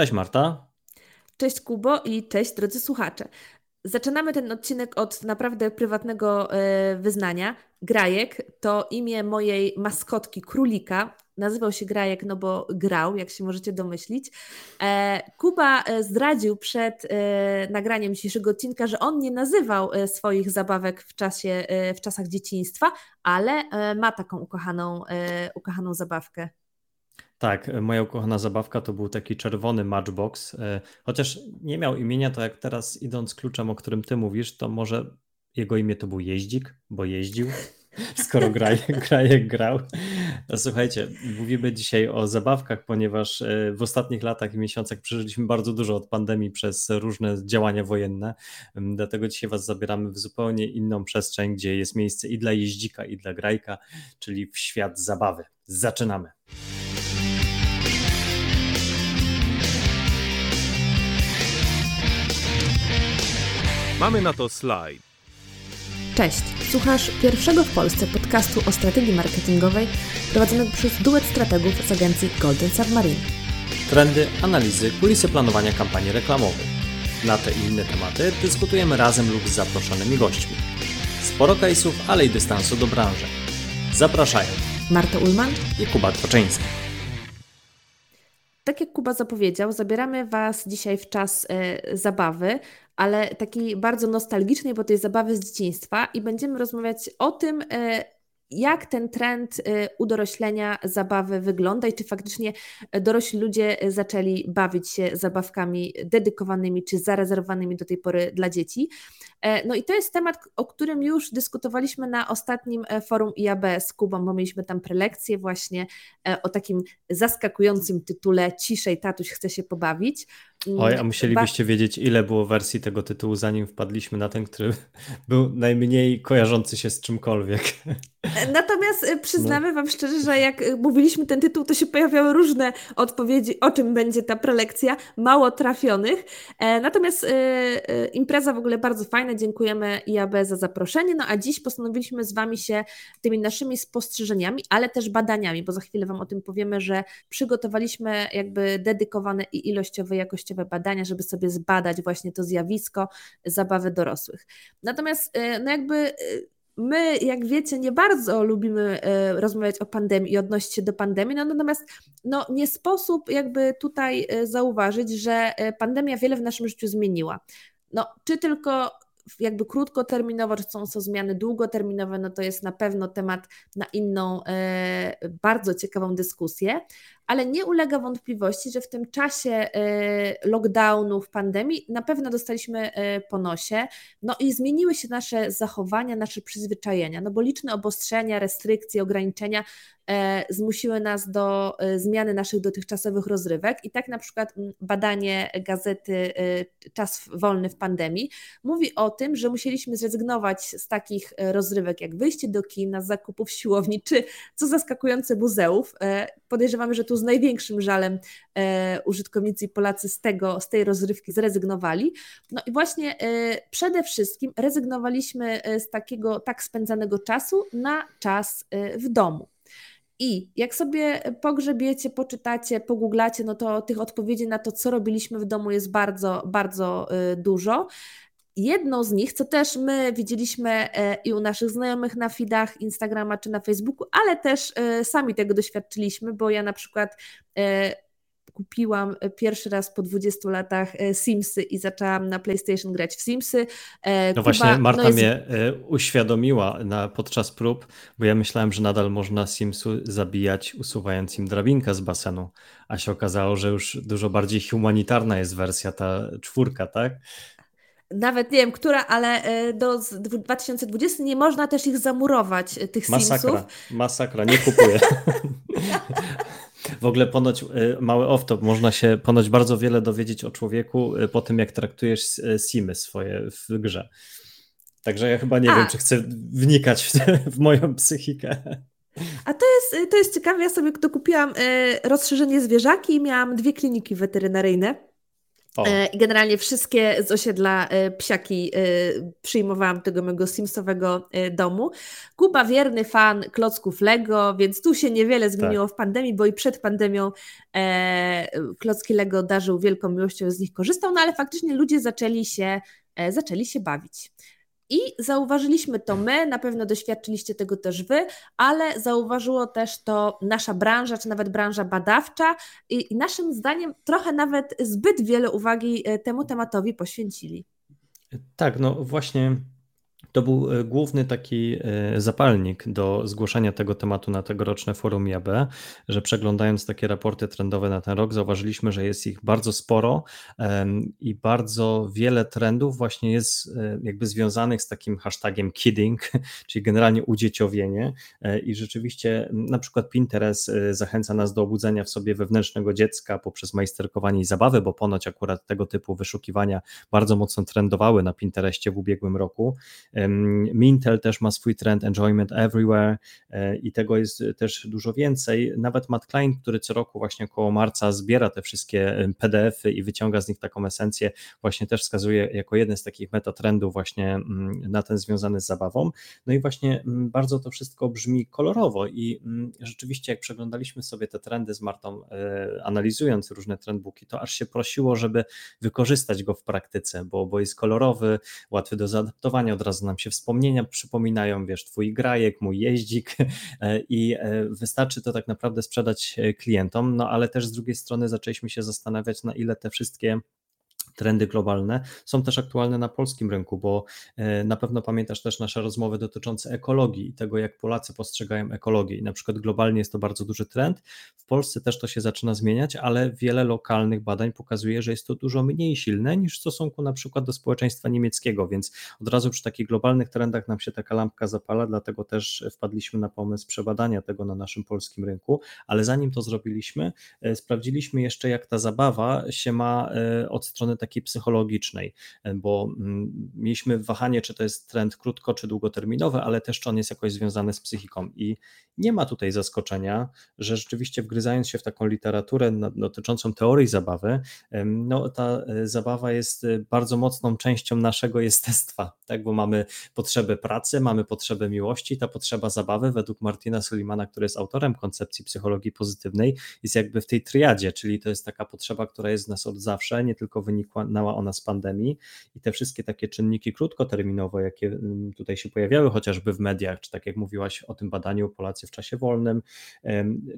Cześć Marta. Cześć Kubo i cześć drodzy słuchacze. Zaczynamy ten odcinek od naprawdę prywatnego e, wyznania. Grajek to imię mojej maskotki królika. Nazywał się Grajek, no bo grał, jak się możecie domyślić. E, Kuba e, zdradził przed nagraniem dzisiejszego odcinka, że on nie nazywał swoich zabawek w, czasie, w czasach dzieciństwa, ale ma taką ukochaną, ukochaną zabawkę. Tak, e, moja ukochana zabawka to był taki czerwony Matchbox. E, chociaż nie miał imienia, to jak teraz idąc kluczem, o którym ty mówisz, to może jego imię to był Jeździk, bo jeździł, skoro grajek, grajek grał. No, słuchajcie, mówimy dzisiaj o zabawkach, ponieważ e, w ostatnich latach i miesiącach przeżyliśmy bardzo dużo od pandemii przez różne działania wojenne. Dlatego dzisiaj Was zabieramy w zupełnie inną przestrzeń, gdzie jest miejsce i dla jeździka, i dla grajka, czyli w świat zabawy. Zaczynamy. Mamy na to slajd. Cześć, słuchasz pierwszego w Polsce podcastu o strategii marketingowej prowadzonego przez duet strategów z agencji Golden Submarine. Trendy, analizy, kulisy planowania kampanii reklamowej. Na te i inne tematy dyskutujemy razem lub z zaproszonymi gośćmi. Sporo case'ów, ale i dystansu do branży. Zapraszają Marta Ulman i Kuba Twoczyński. Tak jak Kuba zapowiedział, zabieramy Was dzisiaj w czas e, zabawy, ale takiej bardzo nostalgicznej, bo tej zabawy z dzieciństwa i będziemy rozmawiać o tym, e, jak ten trend y, udoroślenia zabawy wygląda i czy faktycznie dorośli ludzie zaczęli bawić się zabawkami dedykowanymi czy zarezerwowanymi do tej pory dla dzieci. E, no i to jest temat, o którym już dyskutowaliśmy na ostatnim e, forum IAB z Kubą, bo mieliśmy tam prelekcję właśnie e, o takim zaskakującym tytule Ciszej tatuś chce się pobawić. Mm, Oj, a musielibyście wiedzieć, ile było wersji tego tytułu, zanim wpadliśmy na ten, który był najmniej kojarzący się z czymkolwiek. Natomiast y, przyznamy no. Wam szczerze, że jak y, mówiliśmy ten tytuł, to się pojawiały różne odpowiedzi, o czym będzie ta prelekcja, mało trafionych. E, natomiast y, impreza w ogóle bardzo fajna, dziękujemy IAB za zaproszenie. No a dziś postanowiliśmy z Wami się tymi naszymi spostrzeżeniami, ale też badaniami, bo za chwilę Wam o tym powiemy, że przygotowaliśmy jakby dedykowane i ilościowe, jakościowe badania, żeby sobie zbadać właśnie to zjawisko zabawy dorosłych. Natomiast no jakby my, jak wiecie, nie bardzo lubimy e, rozmawiać o pandemii i odnosić się do pandemii, no, natomiast no, nie sposób jakby tutaj e, zauważyć, że e, pandemia wiele w naszym życiu zmieniła. No, czy tylko jakby krótkoterminowo, czy są to zmiany długoterminowe, no to jest na pewno temat na inną, bardzo ciekawą dyskusję, ale nie ulega wątpliwości, że w tym czasie e, lockdownów, pandemii na pewno dostaliśmy e, po nosie, no i zmieniły się nasze zachowania, nasze przyzwyczajenia, no bo liczne obostrzenia, restrykcje, ograniczenia e, zmusiły nas do zmiany naszych dotychczasowych rozrywek i tak na przykład badanie gazety Czas Wolny w pandemii mówi o tym, że musieliśmy zrezygnować z takich rozrywek jak wyjście do kina, zakupów siłowni, czy co zaskakujące muzeów. Podejrzewamy, że tu z największym żalem e, użytkownicy i Polacy z, tego, z tej rozrywki zrezygnowali. No i właśnie e, przede wszystkim rezygnowaliśmy e, z takiego tak spędzanego czasu na czas e, w domu. I jak sobie pogrzebiecie, poczytacie, pogooglacie, no to tych odpowiedzi na to, co robiliśmy w domu jest bardzo, bardzo e, dużo. Jedną z nich, co też my widzieliśmy e, i u naszych znajomych na feedach Instagrama czy na Facebooku, ale też e, sami tego doświadczyliśmy, bo ja na przykład e, kupiłam pierwszy raz po 20 latach Simsy i zaczęłam na PlayStation grać w Simsy. No Kuba, właśnie, Marta no jest... mnie uświadomiła na, podczas prób, bo ja myślałem, że nadal można Simsu zabijać, usuwając im drabinkę z basenu, a się okazało, że już dużo bardziej humanitarna jest wersja ta czwórka, tak? nawet nie wiem, która, ale e, do 2020 nie można też ich zamurować, e, tych masakra, Simsów. Masakra, nie kupuję. W ogóle ponoć, e, mały off-top, można się ponoć bardzo wiele dowiedzieć o człowieku po tym, jak traktujesz Simy swoje w grze. Także ja chyba nie A. wiem, czy chcę wnikać w, w moją psychikę. A to jest, to jest ciekawe, ja sobie dokupiłam rozszerzenie zwierzaki i miałam dwie kliniki weterynaryjne E, I generalnie wszystkie z osiedla e, psiaki e, przyjmowałam tego mojego simsowego domu. Kuba wierny fan klocków Lego, więc tu się niewiele zmieniło tak. w pandemii, bo i przed pandemią klocki Lego darzył wielką miłością, z nich korzystał, no ale faktycznie ludzie zaczęli się, zaczęli się bawić. I zauważyliśmy to my, na pewno doświadczyliście tego też wy, ale zauważyło też to nasza branża, czy nawet branża badawcza i, naszym zdaniem trochę nawet zbyt wiele uwagi e, temu tematowi poświęcili. Tak, no właśnie to był e, główny taki e, zapalnik do zgłoszenia tego tematu na tegoroczne forum IAB, że przeglądając takie raporty trendowe na ten rok, zauważyliśmy, że jest ich bardzo sporo i bardzo wiele trendów właśnie jest e, jakby związanych z takim hashtagiem kidding, czyli generalnie udzieciowienie i rzeczywiście na przykład Pinterest zachęca nas do obudzenia w sobie wewnętrznego dziecka poprzez majsterkowanie i zabawy, bo ponoć akurat tego typu wyszukiwania bardzo mocno trendowały na Pinterestie w ubiegłym roku. Mintel też ma swój trend Enjoyment Everywhere e, i tego jest też dużo więcej. Nawet Matt Klein, który co roku właśnie około marca zbiera te wszystkie PDF-y i wyciąga z nich taką esencję, właśnie też wskazuje jako jeden z takich metatrendów właśnie mm, na ten związany z zabawą. No i właśnie mm, bardzo to wszystko brzmi kolorowo i mm, rzeczywiście jak przeglądaliśmy sobie te trendy z Martą, e, analizując różne trendbooki, to aż się prosiło, żeby wykorzystać go w praktyce, bo, bo jest kolorowy, łatwy do zaadaptowania, od razu nam się wspomnienia przypominają, wiesz, twój grajek, mój jeździk i e, wystarczy to tak naprawdę sprzedać e, klientom, no ale też z drugiej strony zaczęliśmy się zastanawiać, na ile te wszystkie trendy globalne są też aktualne na polskim rynku, bo e, na pewno pamiętasz też nasze rozmowy dotyczące ekologii i tego, jak Polacy postrzegają ekologię. I na przykład globalnie jest to bardzo duży trend. W Polsce też to się zaczyna zmieniać, ale wiele lokalnych badań pokazuje, że jest to dużo mniej silne niż w stosunku na przykład do społeczeństwa niemieckiego, więc od razu przy takich globalnych trendach nam się taka lampka zapala, dlatego też wpadliśmy na pomysł przebadania tego na naszym polskim rynku, ale zanim to zrobiliśmy, e, sprawdziliśmy jeszcze, jak ta zabawa się ma e, od strony takiej takiej psychologicznej, e, bo mm, mieliśmy wahanie, czy to jest trend krótko czy długoterminowy, ale też czy on jest jakoś związany z psychiką. I nie ma tutaj zaskoczenia, że rzeczywiście wgryzając się w taką literaturę dotyczącą teorii zabawy, no ta e, zabawa jest e, bardzo mocną częścią naszego jestestwa, tak? bo mamy potrzebę pracy, mamy potrzebę miłości, ta potrzeba zabawy według Martina Sulimana, który jest autorem koncepcji psychologii pozytywnej, jest jakby w tej triadzie, czyli to jest taka potrzeba, która jest w nas od zawsze, nie tylko wynikła wyniknęła ona z pandemii i te wszystkie takie czynniki krótkoterminowe, jakie mm, tutaj się pojawiały chociażby w mediach, czy tak jak mówiłaś o tym badaniu Polacy w czasie wolnym,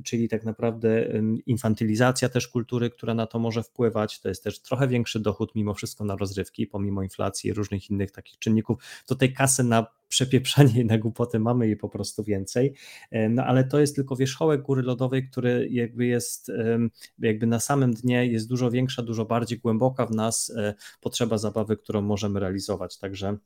czyli tak naprawdę infantylizacja też kultury, która na to może wpływać, to jest też trochę większy dochód mimo wszystko na rozrywki, pomimo inflacji i różnych innych takich czynników, to tej kasy na przepieprzanie i na głupoty mamy jej po prostu więcej, e, no ale to jest tylko wierzchołek góry lodowej, który jakby jest jakby na samym dnie jest dużo większa, dużo bardziej głęboka w nas e, potrzeba zabawy, którą możemy realizować, także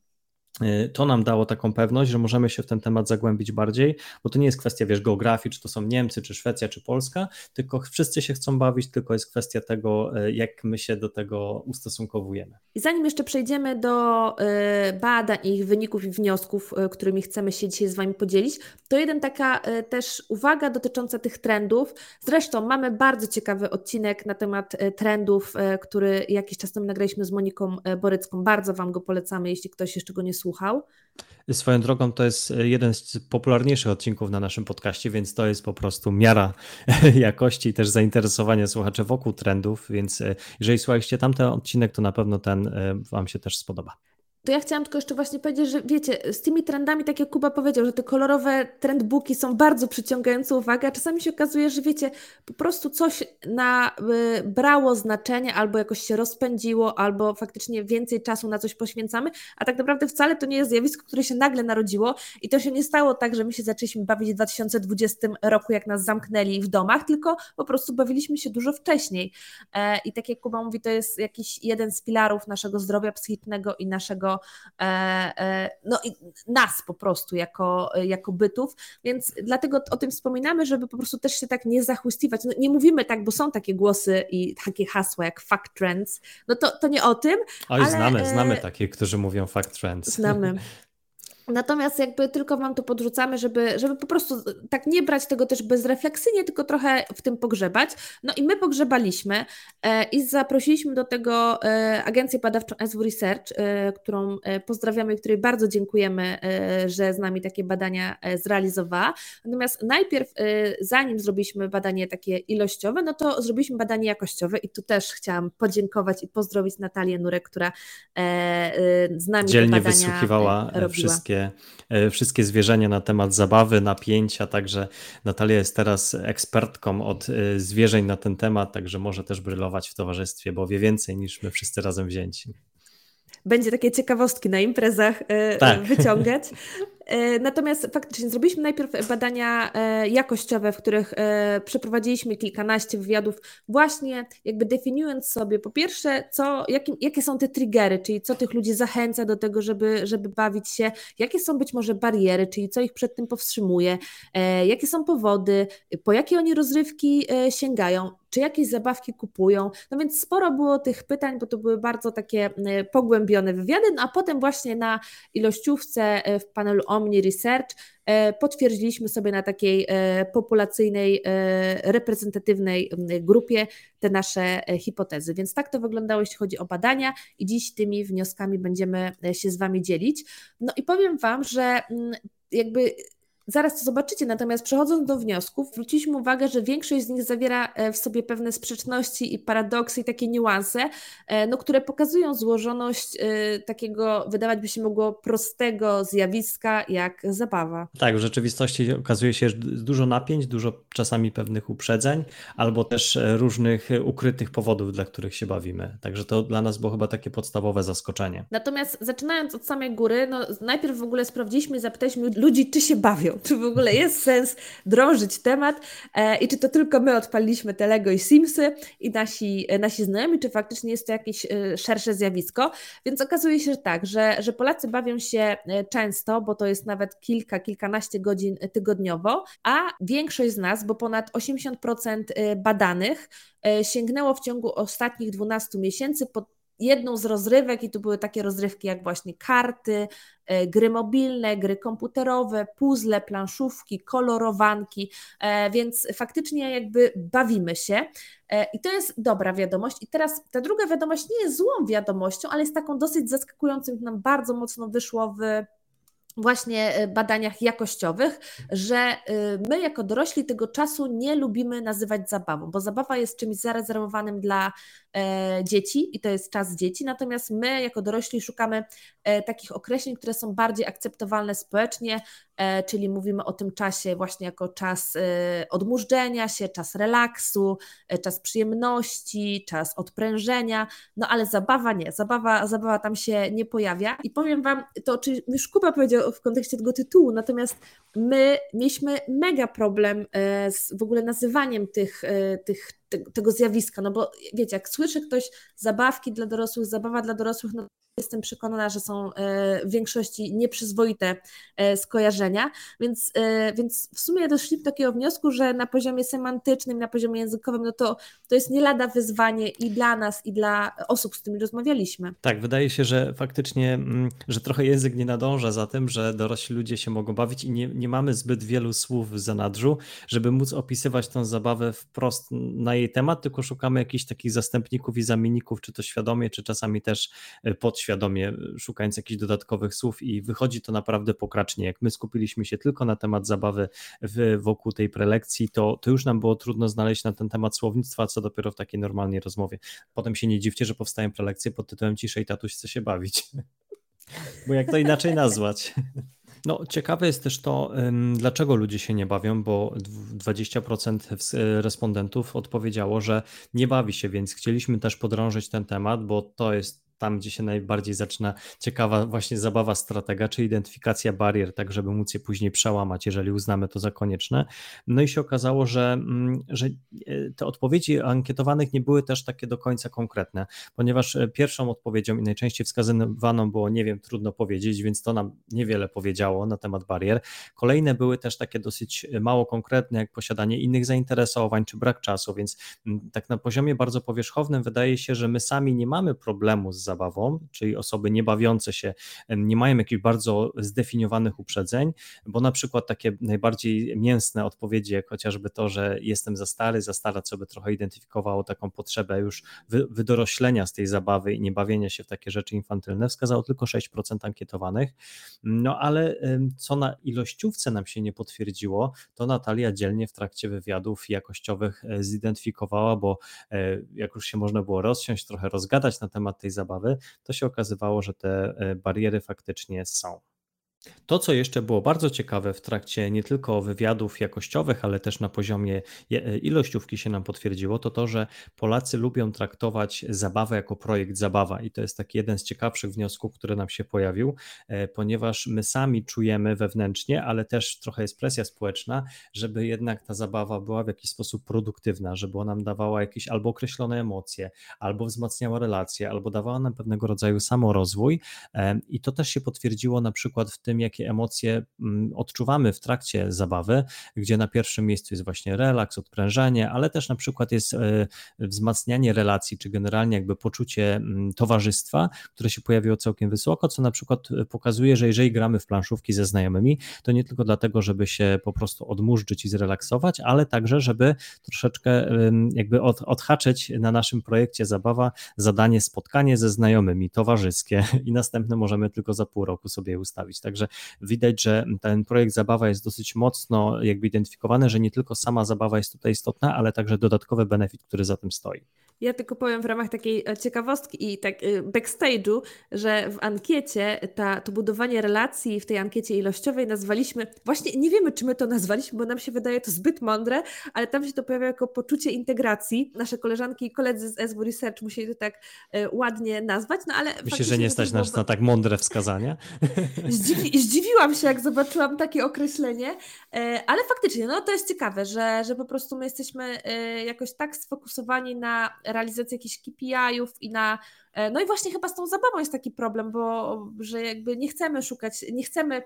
to nam dało taką pewność, że możemy się w ten temat zagłębić bardziej, bo to nie jest kwestia, wiesz, geografii, czy to są Niemcy, czy Szwecja, czy Polska, tylko wszyscy się chcą bawić, tylko jest kwestia tego, y, jak my się do tego ustosunkowujemy. I zanim jeszcze przejdziemy do y, badań, ich wyników i wniosków, którymi chcemy się dzisiaj z Wami podzielić, to jeden taka też uwaga dotycząca tych trendów. Zresztą mamy bardzo ciekawy odcinek na temat trendów, który jakiś czas temu nagraliśmy z Moniką Borycką. Bardzo Wam go polecamy, jeśli ktoś jeszcze go nie słuchał słuchał. Swoją drogą to jest jeden z popularniejszych odcinków na naszym podcaście, więc to jest po prostu miara jakości i też zainteresowania słuchaczy wokół trendów, więc e, jeżeli słuchaliście tamten odcinek, to na pewno ten e, Wam się też spodoba to ja chciałam tylko jeszcze właśnie powiedzieć, że wiecie, z tymi trendami, tak jak Kuba powiedział, że te kolorowe trendbooki są bardzo przyciągające uwagę, a czasami się okazuje, że wiecie, po prostu coś na, y, brało znaczenie, albo jakoś się rozpędziło, albo faktycznie więcej czasu na coś poświęcamy, a tak naprawdę wcale to nie jest zjawisko, które się nagle narodziło i to się nie stało tak, że my się zaczęliśmy bawić w 2020 roku, jak nas zamknęli w domach, tylko po prostu bawiliśmy się dużo wcześniej. E, I tak jak Kuba mówi, to jest jakiś jeden z filarów naszego zdrowia psychicznego i naszego E, e, no i nas po prostu jako, jako bytów, więc dlatego o tym wspominamy, żeby po prostu też się tak nie zachłystiwać. No, nie mówimy tak, bo są takie głosy i takie hasła jak fact trends, no to, to nie o tym. Oj, ale... znamy, znamy takie, którzy mówią fact trends. Znamy. Natomiast jakby tylko Wam to podrzucamy, żeby, żeby po prostu tak nie brać tego też bezrefleksyjnie, tylko trochę w tym pogrzebać. No i my pogrzebaliśmy e, i zaprosiliśmy do tego e, agencję badawczą SW Research, e, którą e, pozdrawiamy i której bardzo dziękujemy, e, że z nami takie badania e, zrealizowała. Natomiast najpierw, zanim zrobiliśmy badanie takie ilościowe, no to zrobiliśmy badanie jakościowe i tu też chciałam podziękować i pozdrowić Natalię Nurek, która z nami Dzielnie te badania wysłuchiwała robiła. wszystkie wszystkie, e, wszystkie zwierzenia na temat zabawy, napięcia, także Natalia jest teraz ekspertką od e, zwierzeń na ten temat, także może też brylować w towarzystwie, bo wie więcej niż my wszyscy razem wzięci będzie takie ciekawostki na imprezach e, tak. wyciągać. E, natomiast faktycznie zrobiliśmy najpierw badania e, jakościowe, w których przeprowadziliśmy kilkanaście wywiadów, właśnie jakby definiując sobie po pierwsze, co, jakie, jakie są te triggery, czyli co tych ludzi zachęca do tego, żeby, żeby bawić się, jakie są być może bariery, czyli co ich przed tym powstrzymuje, jakie są powody, po jakie oni rozrywki sięgają czy jakieś zabawki kupują. No więc sporo było tych pytań, bo to były bardzo takie e, pogłębione wywiady, no a potem właśnie na ilościówce e, w panelu Omni Research e, potwierdziliśmy sobie na takiej populacyjnej, reprezentatywnej grupie te nasze hipotezy. Więc tak to wyglądało, jeśli chodzi o badania i dziś tymi wnioskami będziemy się z Wami dzielić. No i powiem Wam, że jakby Zaraz to zobaczycie, natomiast przechodząc do wniosków, zwróciliśmy uwagę, że większość z nich zawiera e, w sobie pewne sprzeczności i paradoksy i takie niuanse, e, no, które pokazują złożoność e, takiego, wydawać by się mogło, prostego zjawiska jak zabawa. Tak, w rzeczywistości okazuje się, że dużo napięć, dużo czasami pewnych uprzedzeń, albo też różnych ukrytych powodów, dla których się bawimy. Także to dla nas było chyba takie podstawowe zaskoczenie. Natomiast zaczynając od samej góry, no, najpierw w ogóle sprawdziliśmy zapytaliśmy ludzi, czy się bawią czy w ogóle jest sens drążyć temat e, i czy to tylko my odpaliliśmy te Lego i Simsy i nasi, e, nasi znajomi, czy faktycznie jest to jakieś e, szersze zjawisko. Więc okazuje się, że tak, że, że Polacy bawią się często, bo to jest nawet kilka, kilkanaście godzin tygodniowo, a większość z nas, bo ponad 80% badanych sięgnęło w ciągu ostatnich 12 miesięcy po jedną z rozrywek i to były takie rozrywki jak właśnie karty, e, gry mobilne, gry komputerowe, puzzle, planszówki, kolorowanki, e, więc faktycznie jakby bawimy się e, i to jest dobra wiadomość. I teraz ta druga wiadomość nie jest złą wiadomością, ale jest taką dosyć zaskakującą, nam bardzo mocno wyszło w właśnie badaniach jakościowych, że my jako dorośli tego czasu nie lubimy nazywać zabawą, bo zabawa jest czymś zarezerwowanym dla dzieci i to jest czas dzieci, natomiast my jako dorośli szukamy e, takich określeń, które są bardziej akceptowalne społecznie, e, czyli mówimy o tym czasie właśnie jako czas odmurzdzenia się, czas relaksu, czas przyjemności, czas odprężenia, no ale zabawa nie, zabawa, zabawa tam się nie pojawia. I powiem Wam, to czy już Kuba powiedział w kontekście tego tytułu, natomiast my mieliśmy mega problem z w ogóle nazywaniem tych, tych tego zjawiska, no bo wiecie, jak słyszy ktoś zabawki dla dorosłych, zabawa dla dorosłych, no jestem przekonana, że są e, w większości nieprzyzwoite e, skojarzenia, więc, e, więc w sumie doszliśmy do takiego wniosku, że na poziomie semantycznym, na poziomie językowym, no to, to jest nie lada wyzwanie i dla nas, i dla osób, z którymi rozmawialiśmy. Tak, wydaje się, że faktycznie, mm, że trochę język nie nadąża za tym, że dorośli ludzie się mogą bawić i nie, nie mamy zbyt wielu słów w zanadrzu, żeby móc opisywać tę zabawę wprost na jej temat, tylko szukamy jakichś takich zastępników i zamienników, czy to świadomie, czy czasami też podświadomie świadomie szukając jakichś dodatkowych słów i wychodzi to naprawdę pokracznie. Jak my skupiliśmy się tylko na temat zabawy w, wokół tej prelekcji, to, to już nam było trudno znaleźć na ten temat słownictwa, co dopiero w takiej normalnej rozmowie. Potem się nie dziwcie, że powstają prelekcje pod tytułem Ciszej tatuś chce się bawić. Bo jak to inaczej nazwać? No, ciekawe jest też to, dlaczego ludzie się nie bawią, bo 20% respondentów odpowiedziało, że nie bawi się, więc chcieliśmy też podrążyć ten temat, bo to jest tam, gdzie się najbardziej zaczyna ciekawa właśnie zabawa stratega, czy identyfikacja barier, tak żeby móc je później przełamać, jeżeli uznamy to za konieczne. No i się okazało, że, mm, że e, te odpowiedzi ankietowanych nie były też takie do końca konkretne, ponieważ e, pierwszą odpowiedzią i najczęściej wskazywaną było nie wiem, trudno powiedzieć, więc to nam niewiele powiedziało na temat barier. Kolejne były też takie dosyć mało konkretne, jak posiadanie innych zainteresowań, czy brak czasu, więc mm, tak na poziomie bardzo powierzchownym wydaje się, że my sami nie mamy problemu z zabawą, czyli osoby nie bawiące się, nie mają jakichś bardzo zdefiniowanych uprzedzeń, bo na przykład takie najbardziej mięsne odpowiedzi, jak chociażby to, że jestem za stary, za stara, co by trochę identyfikowało taką potrzebę już wydoroślenia z tej zabawy i nie bawienia się w takie rzeczy infantylne, wskazało tylko 6% ankietowanych. No ale co na ilościówce nam się nie potwierdziło, to Natalia dzielnie w trakcie wywiadów jakościowych e, zidentyfikowała, bo e, jak już się można było rozsiąść, trochę rozgadać na temat tej zabawy, to się okazywało, że te e, bariery faktycznie są. To, co jeszcze było bardzo ciekawe w trakcie nie tylko wywiadów jakościowych, ale też na poziomie ilościówki się nam potwierdziło, to to, że Polacy lubią traktować zabawę jako projekt zabawa. I to jest taki jeden z ciekawszych wniosków, który nam się pojawił, e, ponieważ my sami czujemy wewnętrznie, ale też trochę jest presja społeczna, żeby jednak ta zabawa była w jakiś sposób produktywna, żeby ona nam dawała jakieś albo określone emocje, albo wzmacniała relacje, albo dawała nam pewnego rodzaju samorozwój. E, i to też się potwierdziło na przykład w tym, jakie emocje mm, odczuwamy w trakcie zabawy, gdzie na pierwszym miejscu jest właśnie relaks, odprężenie, ale też na przykład jest e, wzmacnianie relacji, czy generalnie jakby poczucie mm, towarzystwa, które się pojawiło całkiem wysoko, co na przykład e, pokazuje, że jeżeli gramy w planszówki ze znajomymi, to nie tylko dlatego, żeby się po prostu odmurzyć i zrelaksować, ale także, żeby troszeczkę jakby od, odhaczyć na naszym projekcie zabawa zadanie spotkanie ze znajomymi, towarzyskie i następne możemy tylko za pół roku sobie ustawić. Także widać, że ten projekt zabawa jest dosyć mocno jakby identyfikowany, że nie tylko sama zabawa jest tutaj istotna, ale także dodatkowy benefit, który za tym stoi. Ja tylko powiem w ramach takiej e, ciekawostki i tak e, backstage'u, że w ankiecie ta, to budowanie relacji w tej ankiecie ilościowej nazwaliśmy, właśnie nie wiemy, czy my to nazwaliśmy, bo nam się wydaje to zbyt mądre, ale tam się to pojawia jako poczucie integracji. Nasze koleżanki i koledzy z SW Research musieli to tak e, ładnie nazwać, no ale... Myślę, że nie stać nas na tak mądre wskazania. Zdziwi, zdziwiłam się, jak zobaczyłam takie określenie, ale faktycznie, no to jest ciekawe, że, że po prostu my jesteśmy jakoś tak sfokusowani na realizacji jakichś KPI-ów i na. E, no i właśnie chyba z tą zabawą jest taki problem, bo że jakby nie chcemy szukać, nie chcemy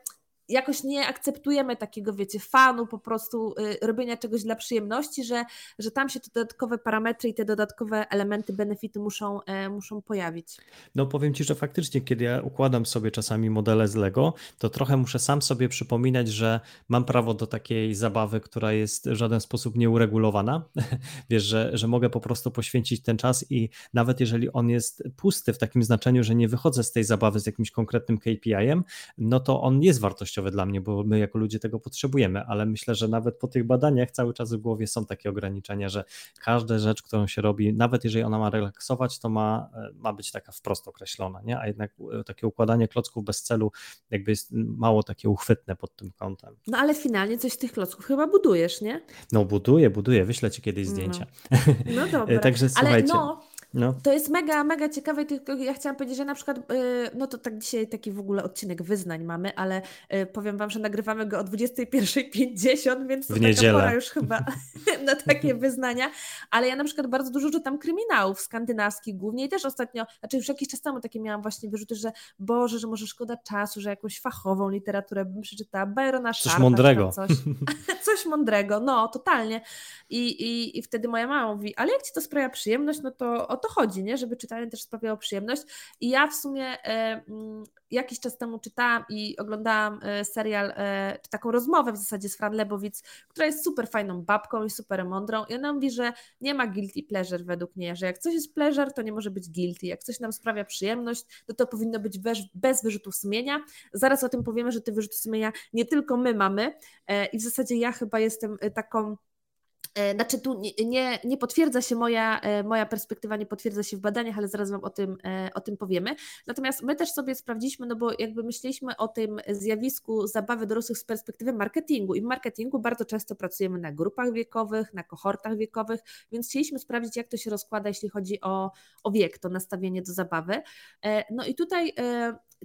jakoś nie akceptujemy takiego, wiecie, fanu, po prostu y, robienia czegoś dla przyjemności, że, że tam się te dodatkowe parametry i te dodatkowe elementy benefitu muszą, e, muszą pojawić. No powiem Ci, że faktycznie, kiedy ja układam sobie czasami modele z Lego, to trochę muszę sam sobie przypominać, że mam prawo do takiej zabawy, która jest w żaden sposób nieuregulowana. Wiesz, że, że mogę po prostu poświęcić ten czas i nawet jeżeli on jest pusty w takim znaczeniu, że nie wychodzę z tej zabawy z jakimś konkretnym KPI-em, no to on jest wartościowy wartościowe dla mnie, bo my jako ludzie tego potrzebujemy, ale myślę, że nawet po tych badaniach cały czas w głowie są takie ograniczenia, że każda rzecz, którą się robi, nawet jeżeli ona ma relaksować, to ma, e, ma być taka wprost określona, nie? a jednak e, takie układanie klocków bez celu jakby jest mało takie uchwytne pod tym kątem. No ale finalnie coś z tych klocków chyba budujesz, nie? No buduję, buduję, wyślę Ci kiedyś no. zdjęcia. No, no dobra, Także słuchajcie. Ale no, no. To jest mega, mega ciekawe, tylko ja chciałam powiedzieć, że na przykład, y, no to tak dzisiaj taki w ogóle odcinek wyznań mamy, ale y, powiem Wam, że nagrywamy go o 21.50, więc to w taka pora już chyba na takie wyznania, ale ja na przykład bardzo dużo czytam kryminałów skandynawskich głównie i też ostatnio, znaczy już jakiś czas temu takie miałam właśnie wyrzuty, że Boże, że może szkoda czasu, że jakąś fachową literaturę bym przeczytała, Byrona Coś mądrego. Coś, coś mądrego, no totalnie. I, i, I wtedy moja mama mówi, ale jak Ci to sprawia przyjemność, no to to chodzi, nie? żeby czytanie też sprawiało przyjemność. I ja w sumie e, mm, jakiś czas temu czytałam i oglądałam e, serial, e, taką rozmowę w zasadzie z Fran Lebowic, która jest super fajną babką i super mądrą. I ona mówi, że nie ma guilty pleasure według mnie, że jak coś jest pleasure, to nie może być guilty. Jak coś nam sprawia przyjemność, to to powinno być bez, bez wyrzutów sumienia. Zaraz o tym powiemy, że te wyrzuty sumienia nie tylko my mamy. I w zasadzie ja chyba jestem taką E, znaczy tu nie, nie, nie, potwierdza się moja, e, moja perspektywa, nie potwierdza się w badaniach, ale zaraz Wam o tym, e, o tym powiemy. Natomiast my też sobie sprawdziliśmy, no bo jakby myśleliśmy o tym zjawisku zabawy dorosłych z perspektywy marketingu i w marketingu bardzo często pracujemy na grupach wiekowych, na kohortach wiekowych, więc chcieliśmy sprawdzić, jak to się rozkłada, jeśli chodzi o, o wiek, to nastawienie do zabawy. No i tutaj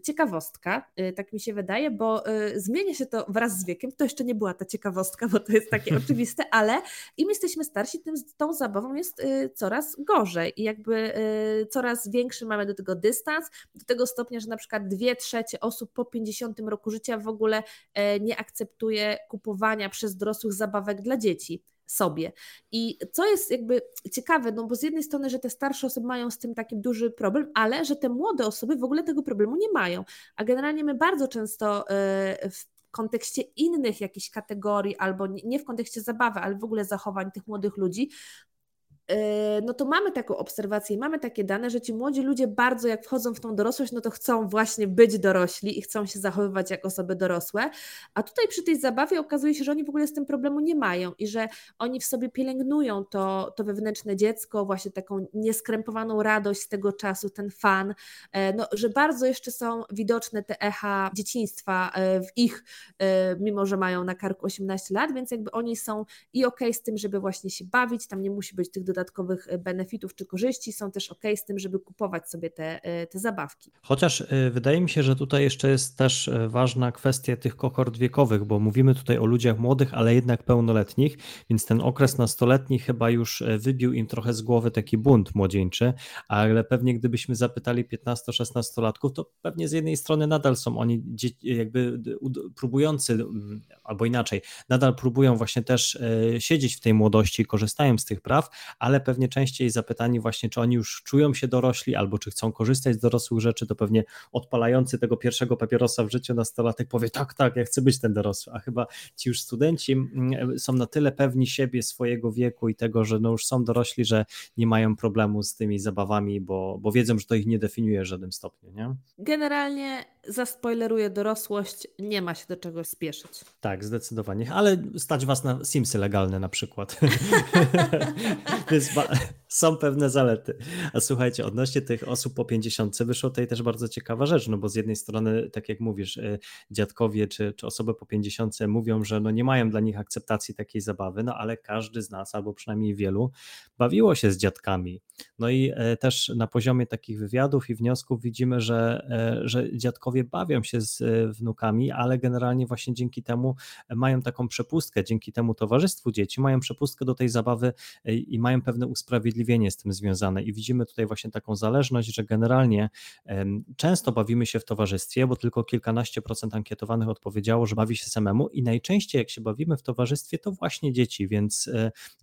ciekawostka, y, tak mi się wydaje, bo y, zmienia się to wraz z wiekiem. To jeszcze nie była ta ciekawostka, bo to jest takie oczywiste, ale im jesteśmy starsi, tym z tą zabawą jest y, coraz gorzej i jakby coraz większy mamy do tego dystans, do tego stopnia, że na przykład dwie trzecie osób po 50 roku życia w ogóle nie akceptuje kupowania przez dorosłych zabawek dla dzieci sobie. I co jest jakby ciekawe, no bo z jednej strony, że te starsze osoby mają z tym taki duży problem, ale że te młode osoby w ogóle tego problemu nie mają. A generalnie my bardzo często e, w kontekście innych jakichś kategorii, albo nie w kontekście zabawy, ale w ogóle zachowań tych młodych ludzi, no to mamy taką obserwację, mamy takie dane, że ci młodzi ludzie bardzo jak wchodzą w tą dorosłość, no to chcą właśnie być dorośli i chcą się zachowywać jak osoby dorosłe, a tutaj przy tej zabawie okazuje się, że oni w ogóle z tym problemu nie mają i że oni w sobie pielęgnują to, to wewnętrzne dziecko, właśnie taką nieskrępowaną radość z tego czasu, ten fan, e, no, że bardzo jeszcze są widoczne te echa dzieciństwa e, w ich, e, mimo że mają na karku 18 lat, więc jakby oni są i okej okay z tym, żeby właśnie się bawić, tam nie musi być tych dodatkowych e, benefitów czy korzyści, są też ok z tym, żeby kupować sobie te, e, te zabawki. Chociaż e, wydaje mi się, że tutaj jeszcze jest też ważna kwestia tych kohort wiekowych, bo mówimy tutaj o ludziach młodych, ale jednak pełnoletnich, więc ten okres nastoletni chyba już wybił im trochę z głowy taki bunt młodzieńczy, ale pewnie gdybyśmy zapytali 15-16-latków, to pewnie z jednej strony nadal są oni jakby próbujący, albo inaczej, nadal próbują właśnie też siedzieć w tej młodości, korzystają z tych praw, ale pewnie częściej zapytani właśnie, czy oni już czują się dorośli, albo czy chcą korzystać z dorosłych rzeczy, to pewnie odpalający tego pierwszego papierosa w życiu nastolatek powie, tak, tak, ja chcę być ten dorosły, a chyba ci już studenci mm, są na tyle pewni siebie, swojego wieku i tego, że no już są dorośli, że nie mają problemu z tymi zabawami, bo, bo wiedzą, że to ich nie definiuje w żadnym stopniu, nie? Generalnie zaspoileruję dorosłość, nie ma się do czego spieszyć. Tak, zdecydowanie, ale stać was na Simsy legalne na przykład. Więc są pewne zalety. A słuchajcie, odnośnie tych osób po 50 wyszło tutaj też bardzo ciekawa rzecz, no bo z jednej strony, tak jak mówisz, y, dziadkowie czy, czy osoby po 50 mówią, że no nie mają dla nich akceptacji takiej zabawy, no ale każdy z nas, albo przynajmniej wielu, bawiło się z dziadkami. No i e, też na poziomie takich wywiadów i wniosków widzimy, że, e, że dziadkowie bawią się z e, wnukami, ale generalnie właśnie dzięki temu mają taką przepustkę, dzięki temu towarzystwu dzieci mają przepustkę do tej zabawy i mają pewne usprawiedliwienie z tym związane. I widzimy tutaj właśnie taką zależność, że generalnie często bawimy się w towarzystwie, bo tylko kilkanaście procent ankietowanych odpowiedziało, że bawi się samemu i najczęściej jak się bawimy w towarzystwie, to właśnie dzieci, więc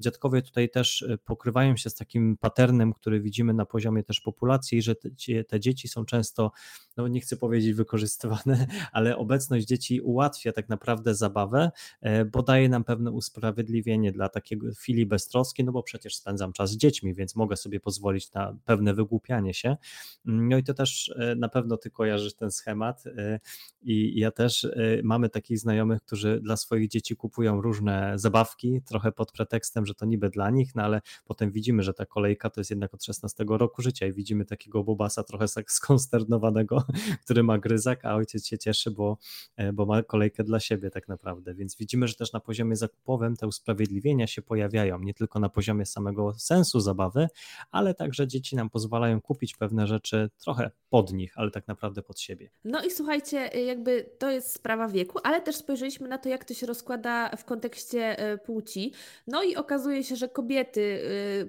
dziadkowie tutaj też pokrywają się z takim paternem, który widzimy na poziomie też populacji, że te, te dzieci są często, no nie chcę powiedzieć wykorzystywane, ale obecność dzieci ułatwia tak naprawdę zabawę, e, bo daje nam pewne usprawiedliwienie dla takiego chwili beztroski, no bo przecież spędzam czas z dziećmi, więc mogę sobie pozwolić na pewne wygłupianie się. No i to też e, na pewno ty kojarzysz ten schemat e, i ja też mamy takich znajomych, którzy dla swoich dzieci kupują różne zabawki, trochę pod pretekstem, że to niby dla nich, no ale potem widzimy, że ta kolejka to jest jednak od 16 roku życia i widzimy takiego bobasa trochę tak skonsternowanego, który ma gryzak, a ojciec się cieszy, bo, e, bo ma kolejkę dla siebie tak naprawdę. Więc widzimy, że też na poziomie zakupowym te usprawiedliwienia się pojawiają, nie tylko na poziomie samego sensu zabawy, ale także dzieci nam pozwalają kupić pewne rzeczy trochę pod nich, ale tak naprawdę pod siebie. No i słuchajcie, jakby to jest sprawa wieku, ale też spojrzeliśmy na to, jak to się rozkłada w kontekście e, płci. No i okazuje się, że kobiety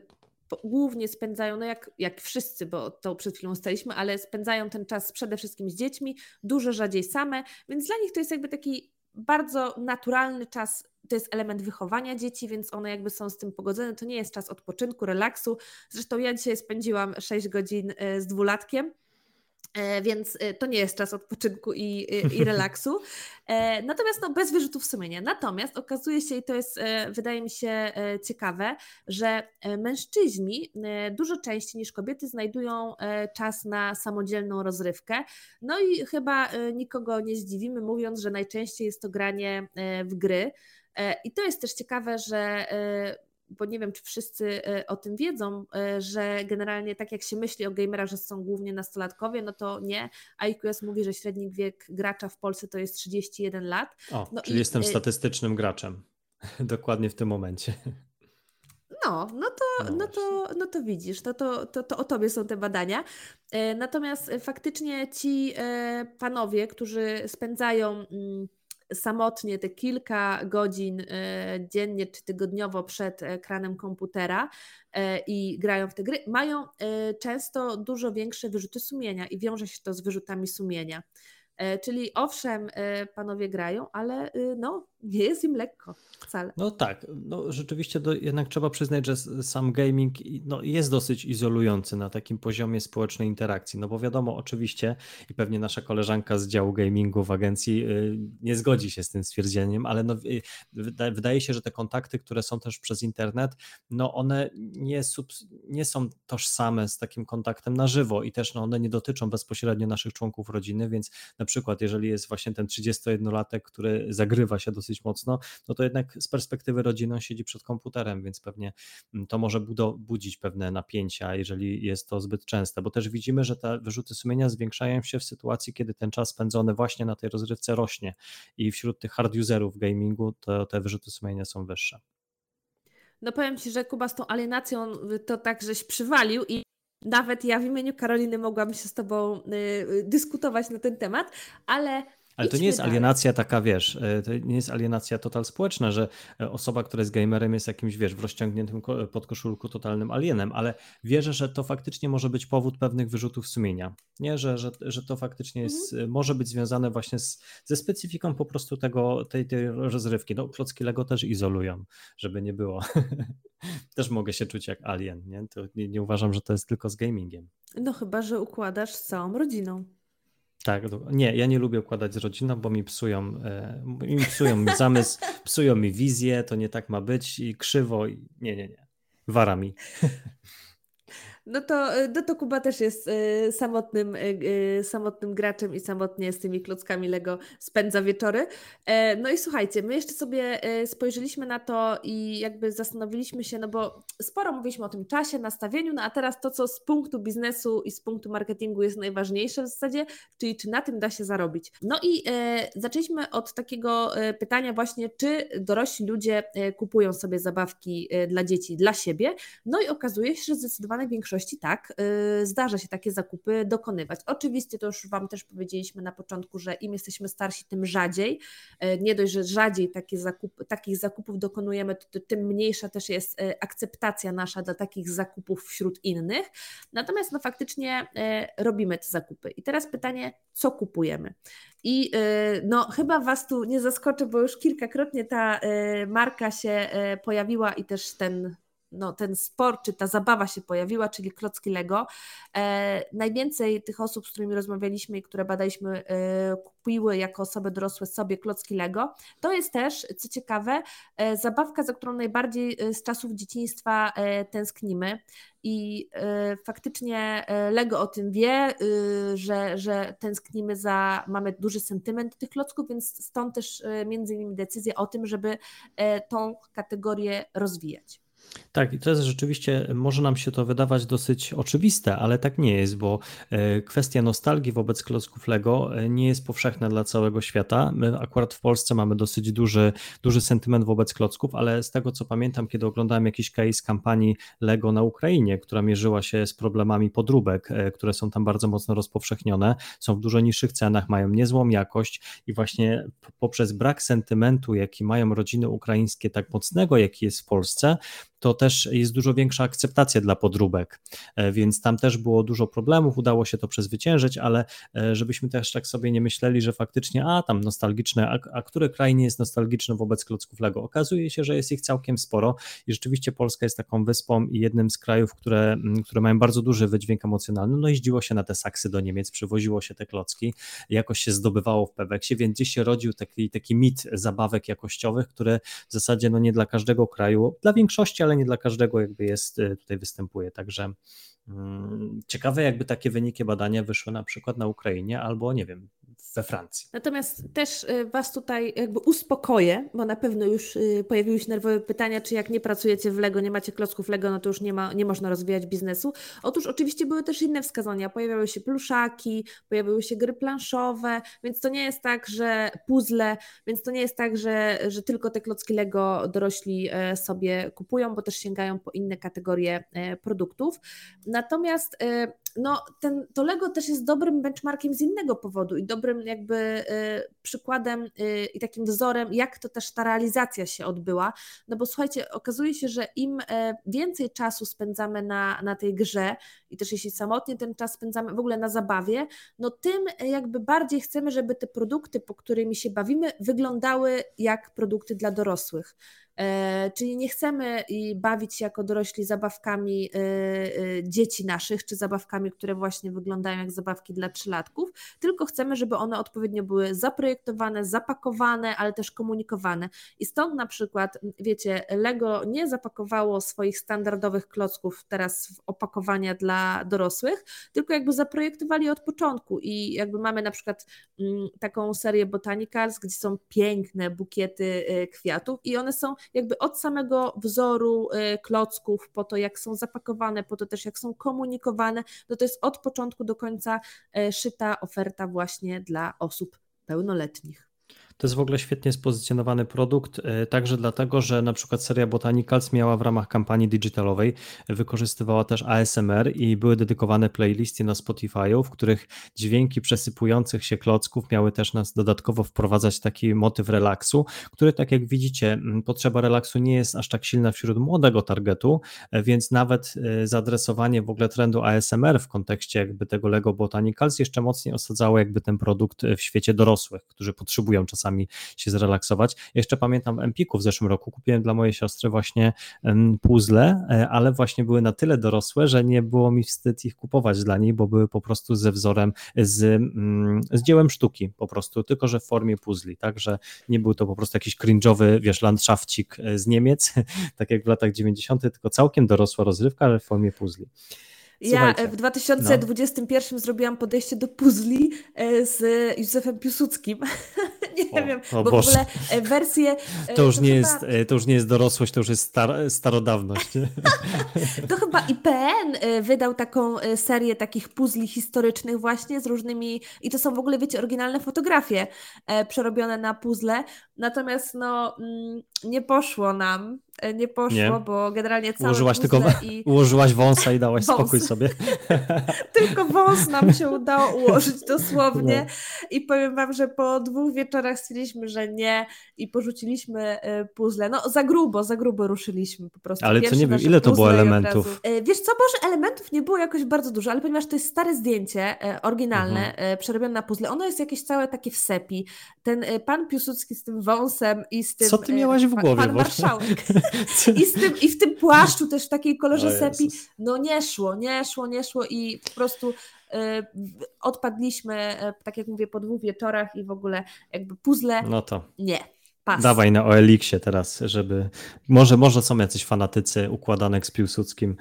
e, głównie spędzają, no jak, jak wszyscy, bo to przed chwilą staliśmy, ale spędzają ten czas przede wszystkim z dziećmi, dużo rzadziej same, więc dla nich to jest jakby taki bardzo naturalny czas, to jest element wychowania dzieci, więc one jakby są z tym pogodzone, to nie jest czas odpoczynku, relaksu. Zresztą ja dzisiaj spędziłam 6 godzin e, z dwulatkiem, więc e, to nie jest czas odpoczynku i, i relaksu. E, natomiast no, bez wyrzutów sumienia. Natomiast okazuje się, i to jest, wydaje mi się ciekawe, że mężczyźni dużo częściej niż kobiety znajdują czas na samodzielną rozrywkę. No i chyba nikogo nie zdziwimy, mówiąc, że najczęściej jest to granie w gry. I to jest też ciekawe, że bo nie wiem, czy wszyscy e, o tym wiedzą, e, że generalnie tak jak się myśli o gamerach, że są głównie nastolatkowie, no to nie. IQS mówi, że średni wiek gracza w Polsce to jest 31 lat. O, no czyli i, jestem e, statystycznym graczem. Dokładnie w tym momencie. No, no to, no, no to, no to widzisz, no to, to, to o tobie są te badania. Natomiast faktycznie ci panowie, którzy spędzają mm, samotnie te kilka godzin e, dziennie czy tygodniowo przed ekranem komputera e, i grają w te gry, mają e, często dużo większe wyrzuty sumienia i wiąże się to z wyrzutami sumienia. Czyli owszem, panowie grają, ale no, nie jest im lekko wcale. No tak, no rzeczywiście do, jednak trzeba przyznać, że sam gaming no, jest dosyć izolujący na takim poziomie społecznej interakcji, no bo wiadomo oczywiście i pewnie nasza koleżanka z działu gamingu w agencji y, nie zgodzi się z tym stwierdzeniem, ale no, y, wydaje się, że te kontakty, które są też przez internet, no one nie, sub, nie są tożsame z takim kontaktem na żywo i też no, one nie dotyczą bezpośrednio naszych członków rodziny, więc na przykład jeżeli jest właśnie ten 31-latek, który zagrywa się dosyć mocno, no to jednak z perspektywy rodziny on siedzi przed komputerem, więc pewnie mm, to może budzić pewne napięcia, jeżeli jest to zbyt częste, bo też widzimy, że te wyrzuty sumienia zwiększają się w sytuacji, kiedy ten czas spędzony właśnie na tej rozrywce rośnie i wśród tych hard userów gamingu to te wyrzuty sumienia są wyższe. No powiem Ci, że Kuba z tą alienacją to tak żeś przywalił i nawet ja w imieniu Karoliny mogłam się z Tobą y, y, dyskutować na ten temat, ale ale to nie jest alienacja taka, wiesz, e, to nie jest alienacja total społeczna, że e, osoba, która jest gamerem jest jakimś, wiesz, w rozciągniętym podkoszulku totalnym alienem, ale wierzę, że to faktycznie może być powód pewnych wyrzutów sumienia. Nie, że, że, że to faktycznie jest, mhm. może być związane właśnie z, ze specyfiką po prostu tego, tej, tej rozrywki. No, klocki Lego też izolują, żeby nie było. też mogę się czuć jak alien, nie? To nie, nie uważam, że to jest tylko z gamingiem. No chyba, że układasz z całą rodziną. Tak, nie, ja nie lubię układać z rodziną, bo mi psują, e, mi psują mi zamysł, psują mi wizję, to nie tak ma być i krzywo, i nie, nie, nie, wara mi. No to, no to Kuba też jest y, samotnym, y, y, samotnym graczem i samotnie z tymi klockami Lego spędza wieczory. E, no i słuchajcie, my jeszcze sobie spojrzeliśmy na to i jakby zastanowiliśmy się, no bo sporo mówiliśmy o tym czasie, nastawieniu, no a teraz to, co z punktu biznesu i z punktu marketingu jest najważniejsze w zasadzie, czyli czy na tym da się zarobić. No i e, zaczęliśmy od takiego e, pytania właśnie, czy dorośli ludzie kupują sobie zabawki dla dzieci, dla siebie. No i okazuje się, że zdecydowana większość większości tak, y, zdarza się takie zakupy dokonywać. Oczywiście to już Wam też powiedzieliśmy na początku, że im jesteśmy starsi, tym rzadziej. Y, nie dość, że rzadziej takie zakupy, takich zakupów dokonujemy, to, tym mniejsza też jest y, akceptacja nasza dla takich zakupów wśród innych. Natomiast no faktycznie robimy te zakupy. I teraz pytanie, co kupujemy? I no, chyba Was tu nie zaskoczę, bo już kilkakrotnie ta marka się pojawiła i też ten no, ten sport czy ta zabawa się pojawiła, czyli klocki Lego. E, najwięcej tych osób, z którymi rozmawialiśmy i które badaliśmy, e, kupiły jako osoby dorosłe sobie klocki Lego. To jest też, co ciekawe, e, zabawka, za którą najbardziej e, z czasów dzieciństwa e, tęsknimy. I e, faktycznie Lego o tym wie, że, że tęsknimy za, mamy duży sentyment tych klocków, więc stąd też między innymi decyzja o tym, żeby tą kategorię rozwijać. Tak, i to jest rzeczywiście, może nam się to wydawać dosyć oczywiste, ale tak nie jest, bo e, kwestia nostalgii wobec klocków Lego e, nie jest powszechna dla całego świata. My akurat w Polsce mamy dosyć duży, duży sentyment wobec klocków, ale z tego co pamiętam, kiedy oglądałem jakiś case kampanii Lego na Ukrainie, która mierzyła się z problemami podróbek, e, które są tam bardzo mocno rozpowszechnione, są w dużo niższych cenach, mają niezłą jakość i właśnie poprzez brak sentymentu, jaki mają rodziny ukraińskie, tak mocnego, jaki jest w Polsce, to też jest dużo większa akceptacja dla podróbek, e, więc tam też było dużo problemów, udało się to przezwyciężyć, ale e, żebyśmy też tak sobie nie myśleli, że faktycznie, a tam nostalgiczne, a, a który kraj nie jest nostalgiczny wobec klocków Lego? Okazuje się, że jest ich całkiem sporo i rzeczywiście Polska jest taką wyspą i jednym z krajów, które, które mają bardzo duży wydźwięk emocjonalny. No jeździło się na te saksy do Niemiec, przywoziło się te klocki, jakoś się zdobywało w Peweksie, więc gdzieś się rodził taki, taki mit zabawek jakościowych, które w zasadzie no nie dla każdego kraju, dla większości, ale nie dla każdego jakby jest, y, tutaj występuje. Także mm, ciekawe, jakby takie wyniki badania wyszły na przykład na Ukrainie albo nie wiem, we Francji. Natomiast też y, Was tutaj jakby uspokoję, bo na pewno już y, pojawiły się nerwowe pytania, czy jak nie pracujecie w Lego, nie macie klocków Lego, no to już nie, ma, nie można rozwijać biznesu. Otóż oczywiście były też inne wskazania. Pojawiały się pluszaki, pojawiły się gry planszowe, więc to nie jest tak, że puzzle, więc to nie jest tak, że, że tylko te klocki Lego dorośli e, sobie kupują, bo też sięgają po inne kategorie e, produktów. Natomiast e, no, ten, to Lego też jest dobrym benchmarkiem z innego powodu i dobrym jakby y, przykładem y, i takim wzorem, jak to też ta realizacja się odbyła. No bo słuchajcie, okazuje się, że im e, więcej czasu spędzamy na, na tej grze i też jeśli samotnie ten czas spędzamy w ogóle na zabawie, no tym jakby bardziej chcemy, żeby te produkty, po którymi się bawimy, wyglądały jak produkty dla dorosłych. E, czyli nie chcemy bawić się jako dorośli zabawkami e, e, dzieci naszych, czy zabawkami, które właśnie wyglądają jak zabawki dla trzylatków, tylko chcemy, żeby one odpowiednio były zaprojektowane, zapakowane, ale też komunikowane. I stąd na przykład, wiecie, Lego nie zapakowało swoich standardowych klocków teraz w opakowania dla dorosłych, tylko jakby zaprojektowali od początku i jakby mamy na przykład mm, taką serię Botanicals, gdzie są piękne bukiety kwiatów i one są jakby od samego wzoru y, klocków, po to jak są zapakowane, po to też jak są komunikowane, no to jest od początku do końca y, szyta oferta właśnie dla osób pełnoletnich. To jest w ogóle świetnie spozycjonowany produkt, e, także dlatego, że na przykład seria Botanicals miała w ramach kampanii digitalowej, wykorzystywała też ASMR i były dedykowane playlisty na Spotify'u, w których dźwięki przesypujących się klocków miały też nas dodatkowo wprowadzać taki motyw relaksu, który tak jak widzicie, potrzeba relaksu nie jest aż tak silna wśród młodego targetu, e, więc nawet e, zaadresowanie w ogóle trendu ASMR w kontekście jakby tego Lego Botanicals jeszcze mocniej osadzało jakby ten produkt w świecie dorosłych, którzy potrzebują czasami czasami się zrelaksować. Jeszcze pamiętam w Empiku w zeszłym roku kupiłem dla mojej siostry właśnie puzzle, e, ale właśnie były na tyle dorosłe, że nie było mi wstyd ich kupować dla niej, bo były po prostu ze wzorem, z, mm, z dziełem sztuki po prostu, tylko że w formie puzli, tak, że nie był to po prostu jakiś cringe'owy, wiesz, landszafcik e, z Niemiec, tak jak w latach 90., tylko całkiem dorosła rozrywka, ale w formie puzli. Słuchajcie, ja w 2021 no. zrobiłam podejście do puzli e, z Józefem Piłsudskim. nie o, wiem, o bo Boże. w ogóle e, wersję... E, to już, to nie chyba... jest, to już nie jest dorosłość, to już jest star starodawność. to chyba IPN wydał taką serię takich puzli historycznych właśnie z różnymi... I to są w ogóle, wiecie, oryginalne fotografie przerobione na puzzle. Natomiast no, mm, nie poszło nam E, nie poszło, nie. bo generalnie całe ułożyłaś tylko i... Ułożyłaś wąsa i dałaś wąs. spokój sobie. tylko wąs nam się udało ułożyć dosłownie no. i powiem wam, że po dwóch wieczorach stwierdziliśmy, że nie i porzuciliśmy e, puzzle. No za grubo, za grubo ruszyliśmy po prostu. Ale co nie wiem, ile to było elementów? E, wiesz co, może elementów nie było jakoś bardzo dużo, ale ponieważ to jest stare zdjęcie, oryginalne, mhm. przerobione na puzzle, ono jest jakieś całe takie w sepi. Ten pan Piłsudski z tym wąsem i z tym... Co ty miałaś w głowie? Pan marszałek. I, z tym, I w tym płaszczu też w takiej kolorze sepi, no nie szło, nie szło, nie szło i po prostu y, odpadliśmy, y, tak jak mówię, po dwóch wieczorach i w ogóle jakby puzzle, no to. nie. Pas. Dawaj na OLX-ie teraz, żeby. Może, może są jacyś fanatycy układanek z Piłsudskim.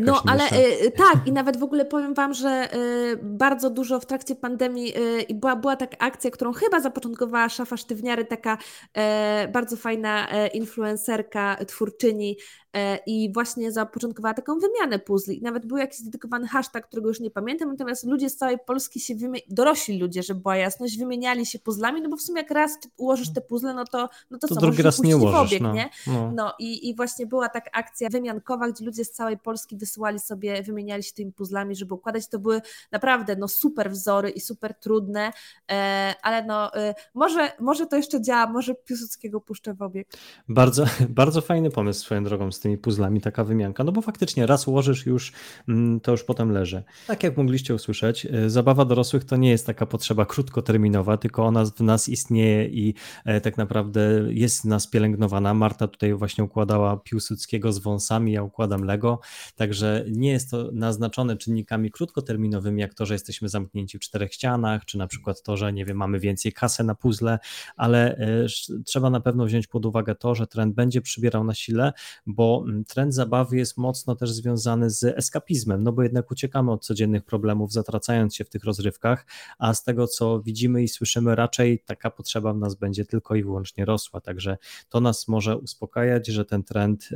no, ale y, tak, i nawet w ogóle powiem Wam, że y, bardzo dużo w trakcie pandemii y, była, była taka akcja, którą chyba zapoczątkowała Szafa Sztywniary, taka e, bardzo fajna e, influencerka, twórczyni, E, i właśnie zapoczątkowała taką wymianę puzli. I nawet był jakiś dedykowany hashtag, którego już nie pamiętam, natomiast ludzie z całej Polski się wymieniali, dorośli ludzie, żeby była jasność, wymieniali się puzzlami, no bo w sumie jak raz ułożysz te puzzle, no to, no to, to co, drugi raz nie ułożysz. Obieg, no. Nie? No. no i, i właśnie była taka akcja wymiankowa, gdzie ludzie z całej Polski wysyłali sobie, wymieniali się tymi puzzlami, żeby układać. To były naprawdę no, super wzory i super trudne, e, ale no e, może, może to jeszcze działa, może Piłsudskiego puszczę w obieg. Bardzo, bardzo fajny pomysł swoją drogą z tymi puzzlami, taka wymianka, no bo faktycznie raz ułożysz już, mm, to już potem leży. Tak jak mogliście usłyszeć, e, zabawa dorosłych to nie jest taka potrzeba krótkoterminowa, tylko ona w nas istnieje i e, tak naprawdę jest nas pielęgnowana. Marta tutaj właśnie układała Piłsudskiego z wąsami, ja układam Lego, także nie jest to naznaczone czynnikami krótkoterminowymi, jak to, że jesteśmy zamknięci w czterech ścianach, czy na przykład to, że nie wiem, mamy więcej kasy na puzzle, ale e, trzeba na pewno wziąć pod uwagę to, że trend będzie przybierał na sile, bo Mm, trend zabawy jest mocno też związany z eskapizmem, no bo jednak uciekamy od codziennych problemów, zatracając się w tych rozrywkach, a z tego co widzimy i słyszymy, raczej taka potrzeba w nas będzie tylko i wyłącznie rosła. Także to nas może uspokajać, że ten trend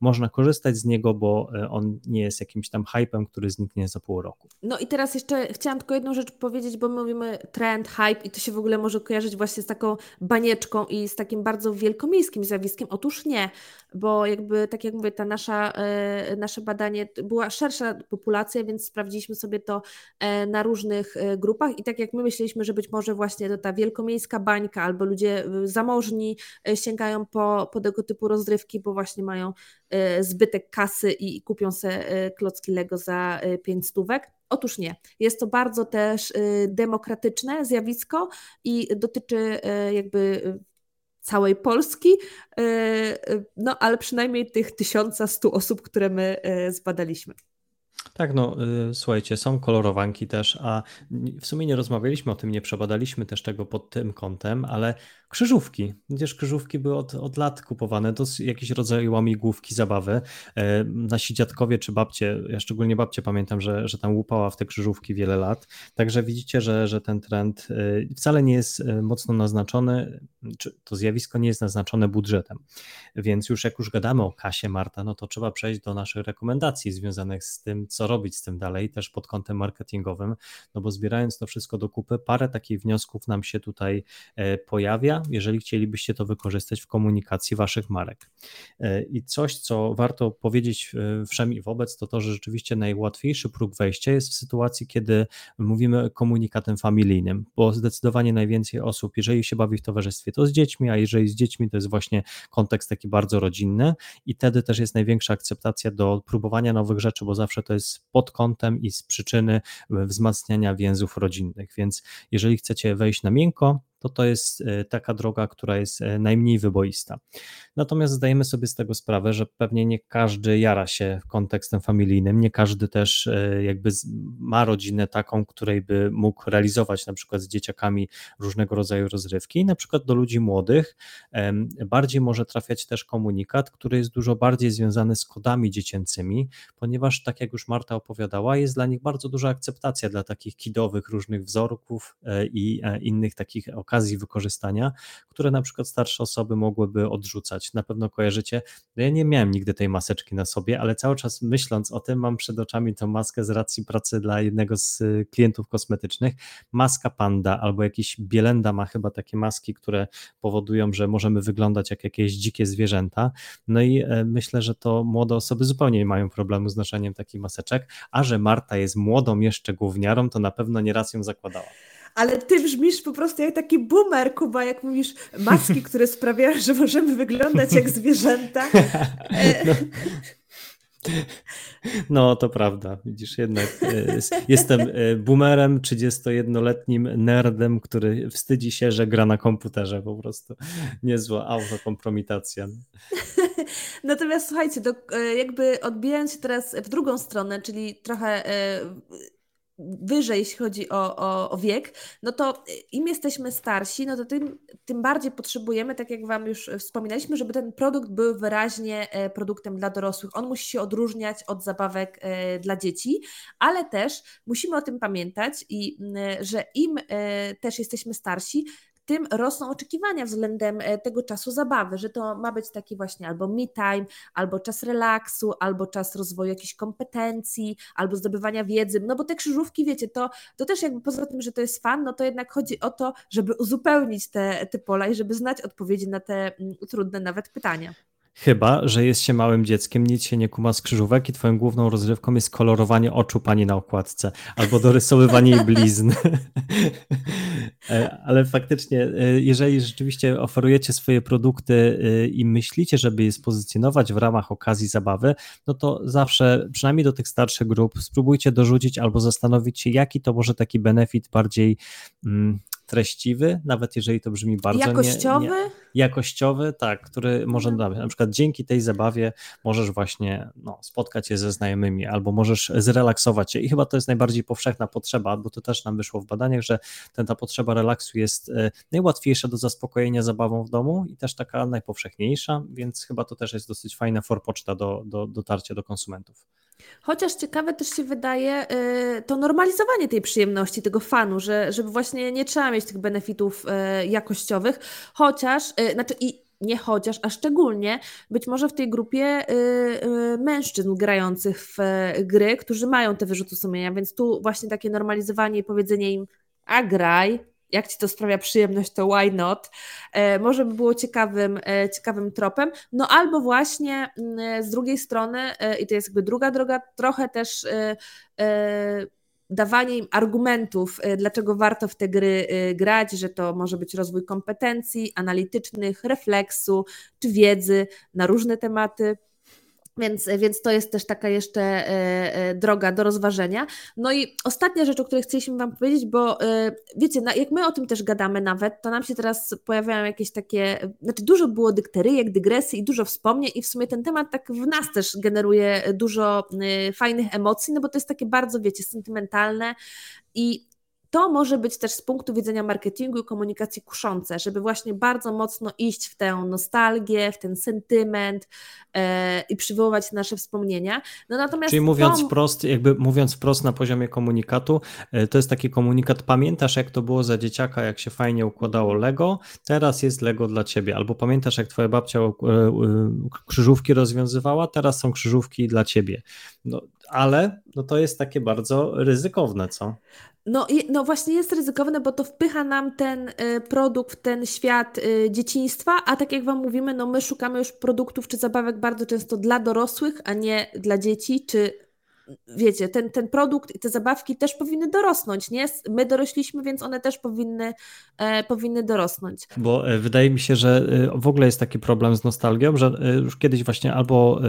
można korzystać z niego, bo e, on nie jest jakimś tam hypem, który zniknie za pół roku. No i teraz jeszcze chciałam tylko jedną rzecz powiedzieć, bo my mówimy trend, hype i to się w ogóle może kojarzyć właśnie z taką banieczką i z takim bardzo wielkomiejskim zjawiskiem. Otóż nie, bo jakby jakby, tak jak mówię, ta nasza, e, nasze badanie była szersza populacja, więc sprawdziliśmy sobie to e, na różnych grupach i tak jak my myśleliśmy, że być może właśnie to ta wielkomiejska bańka albo ludzie zamożni sięgają po, po tego typu rozrywki, bo właśnie mają zbytek kasy i, i kupią sobie klocki Lego za pięć stówek. Otóż nie. Jest to bardzo też demokratyczne zjawisko i dotyczy jakby całej Polski, e, e, no ale przynajmniej tych 1100 osób, które my e, zbadaliśmy. Tak, no słuchajcie, są kolorowanki też, a w sumie nie rozmawialiśmy o tym, nie przebadaliśmy też tego pod tym kątem, ale krzyżówki. Przecież krzyżówki były od, od lat kupowane, to jakiś rodzaj łamigłówki, zabawy. E, nasi dziadkowie czy babcie, ja szczególnie babcie pamiętam, że, że tam łupała w te krzyżówki wiele lat, także widzicie, że, że ten trend e, wcale nie jest e, mocno naznaczony, czy to zjawisko nie jest naznaczone budżetem. Więc już jak już gadamy o kasie, Marta, no to trzeba przejść do naszych rekomendacji związanych z tym, co robić z tym dalej, też pod kątem marketingowym, no bo zbierając to wszystko do kupy, parę takich wniosków nam się tutaj pojawia jeżeli chcielibyście to wykorzystać w komunikacji waszych marek. E, I coś, co warto powiedzieć e, wszem i wobec, to to, że rzeczywiście najłatwiejszy próg wejścia jest w sytuacji, kiedy mówimy komunikatem familijnym, bo zdecydowanie najwięcej osób, jeżeli się bawi w towarzystwie, to z dziećmi, a jeżeli z dziećmi, to jest właśnie kontekst taki bardzo rodzinny i wtedy też jest największa akceptacja do próbowania nowych rzeczy, bo zawsze to jest pod kątem i z przyczyny wzmacniania więzów rodzinnych, więc jeżeli chcecie wejść na miękko, to to jest e, taka droga, która jest e, najmniej wyboista. Natomiast zdajemy sobie z tego sprawę, że pewnie nie każdy jara się kontekstem familijnym, nie każdy też e, jakby ma rodzinę taką, której by mógł realizować na przykład z dzieciakami różnego rodzaju rozrywki. I na przykład do ludzi młodych bardziej może trafiać też komunikat, który jest dużo bardziej związany z kodami dziecięcymi, ponieważ tak jak już Marta opowiadała, jest dla nich bardzo duża akceptacja dla takich kidowych różnych wzorków i innych takich okazji, okazji wykorzystania, które na przykład starsze osoby mogłyby odrzucać. Na pewno kojarzycie, no ja nie miałem nigdy tej maseczki na sobie, ale cały czas myśląc o tym, mam przed oczami tą maskę z racji pracy dla jednego z y, klientów kosmetycznych. Maska panda albo jakiś bielenda ma chyba takie maski, które powodują, że możemy wyglądać jak jakieś dzikie zwierzęta. No i e, myślę, że to młode osoby zupełnie nie mają problemu z noszeniem takich maseczek, a że Marta jest młodą jeszcze gówniarą, to na pewno nieraz ją zakładała ale ty brzmisz po prostu jak taki boomer, Kuba, jak mówisz, maski, które sprawiają, że możemy wyglądać jak zwierzęta. No. No, to prawda. Widzisz, jednak e, jestem e, boomerem, 31-letnim nerdem, który wstydzi się, że gra na komputerze po prostu. Niezła autokompromitacja. Natomiast słuchajcie, do, e, jakby odbijając się teraz w drugą stronę, czyli trochę wyżej, jeśli chodzi o, o, o, wiek, no to im jesteśmy starsi, no to tym, tym bardziej potrzebujemy, tak jak Wam już wspominaliśmy, żeby ten produkt był wyraźnie e, produktem dla dorosłych. On musi się odróżniać od zabawek e, dla dzieci, ale też musimy o tym pamiętać, i, że im e, też jesteśmy starsi, tym rosną oczekiwania względem e, tego czasu zabawy, że to ma być taki właśnie albo me time, albo czas relaksu, albo czas rozwoju jakichś kompetencji, albo zdobywania wiedzy, no bo te krzyżówki, wiecie, to, to też jakby poza tym, że to jest fan, no to jednak chodzi o to, żeby uzupełnić te, te pola i żeby znać odpowiedzi na te mm, trudne nawet pytania. Chyba, że jest się małym dzieckiem, nic się nie kuma z krzyżówek i twoją główną rozrywką jest kolorowanie oczu pani na okładce albo dorysowywanie jej blizn. E, ale faktycznie, e, jeżeli rzeczywiście oferujecie swoje produkty e, i myślicie, żeby je spozycjonować w ramach okazji zabawy, no to zawsze, przynajmniej do tych starszych grup, spróbujcie dorzucić albo zastanowić się, jaki to może taki benefit bardziej mm, treściwy, nawet jeżeli to brzmi bardzo jakościowy. Nie, nie, jakościowy, tak, który może mhm. na przykład dzięki tej zabawie możesz właśnie no, spotkać się ze znajomymi albo możesz zrelaksować się i chyba to jest najbardziej powszechna potrzeba, bo to też nam wyszło w badaniach, że ten, ta potrzeba relaksu jest e, najłatwiejsza do zaspokojenia zabawą w domu i też taka najpowszechniejsza, więc chyba to też jest dosyć fajna forpoczta do, do dotarcia do konsumentów. Chociaż ciekawe też się wydaje y, to normalizowanie tej przyjemności, tego fanu, że, żeby właśnie nie trzeba mieć tych benefitów y, jakościowych, chociaż, y, znaczy i nie chociaż, a szczególnie być może w tej grupie mężczyzn grających w gry, którzy mają te wyrzuty sumienia, więc tu właśnie takie normalizowanie i powiedzenie im, a graj, jak ci to sprawia przyjemność, to why not? Może by było ciekawym, ciekawym tropem. No albo właśnie mm, z drugiej strony, i to jest jakby druga droga, trochę też dawanie im argumentów, dlaczego warto w te gry grać, że to może być rozwój kompetencji analitycznych, refleksu czy wiedzy na różne tematy. Więc, więc to jest też taka jeszcze e, e, droga do rozważenia. No i ostatnia rzecz, o której chcieliśmy Wam powiedzieć, bo e, wiecie, jak my o tym też gadamy nawet, to nam się teraz pojawiają jakieś takie, znaczy dużo było dykteryjek, dygresji i dużo wspomnień i w sumie ten temat tak w nas też generuje dużo fajnych emocji, no bo to jest takie bardzo, wiecie, sentymentalne i to może być też z punktu widzenia marketingu i komunikacji kuszące, żeby właśnie bardzo mocno iść w tę nostalgię, w ten sentyment e, i przywoływać nasze wspomnienia. No natomiast Czyli mówiąc to... wprost, jakby mówiąc wprost na poziomie komunikatu, e, to jest taki komunikat, pamiętasz jak to było za dzieciaka, jak się fajnie układało Lego, teraz jest Lego dla ciebie, albo pamiętasz jak twoja babcia e, krzyżówki rozwiązywała, teraz są krzyżówki dla ciebie. No, ale no to jest takie bardzo ryzykowne, co? No, no właśnie jest ryzykowne, bo to wpycha nam ten y, produkt w ten świat y, dzieciństwa, a tak jak Wam mówimy, no my szukamy już produktów czy zabawek bardzo często dla dorosłych, a nie dla dzieci, czy wiecie, ten, ten produkt i te zabawki też powinny dorosnąć, nie? My dorośliśmy, więc one też powinny, e, powinny dorosnąć. Bo e, wydaje mi się, że e, w ogóle jest taki problem z nostalgią, że e, już kiedyś właśnie albo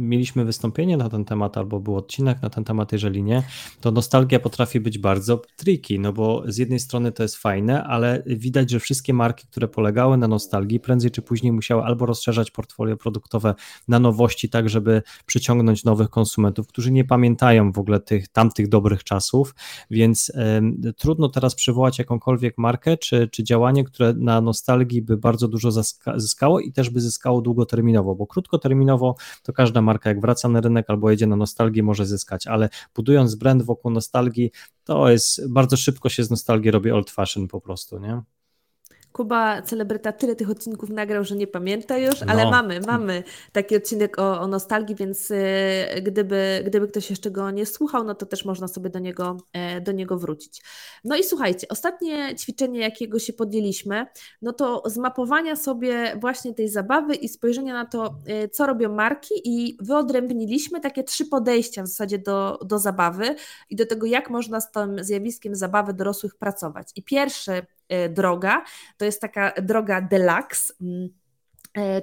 mieliśmy wystąpienie na ten temat, albo był odcinek na ten temat, jeżeli nie, to nostalgia potrafi być bardzo tricky, no bo z jednej strony to jest fajne, ale widać, że wszystkie marki, które polegały na nostalgii, prędzej czy później musiały albo rozszerzać portfolio produktowe na nowości, tak żeby przyciągnąć nowych konsumentów, którzy nie pamiętają w ogóle tych tamtych dobrych czasów, więc trudno teraz przywołać jakąkolwiek markę czy, czy działanie, które na nostalgii by bardzo dużo zyskało i też by zyskało długoterminowo, bo krótkoterminowo to każda marka jak wraca na rynek albo jedzie na nostalgię może zyskać, ale budując brand wokół nostalgii, to jest bardzo szybko się z nostalgii robi old fashion po prostu, nie? Kuba, celebryta, tyle tych odcinków nagrał, że nie pamięta już, ale no. mamy, mamy taki odcinek o, o nostalgii, więc y, gdyby, gdyby ktoś jeszcze go nie słuchał, no to też można sobie do niego, e, do niego wrócić. No i słuchajcie, ostatnie ćwiczenie, jakiego się podjęliśmy, no to zmapowania sobie właśnie tej zabawy i spojrzenia na to, e, co robią marki i wyodrębniliśmy takie trzy podejścia w zasadzie do, do zabawy i do tego, jak można z tym zjawiskiem zabawy dorosłych pracować. I pierwszy droga. To jest taka droga deluxe mm, E,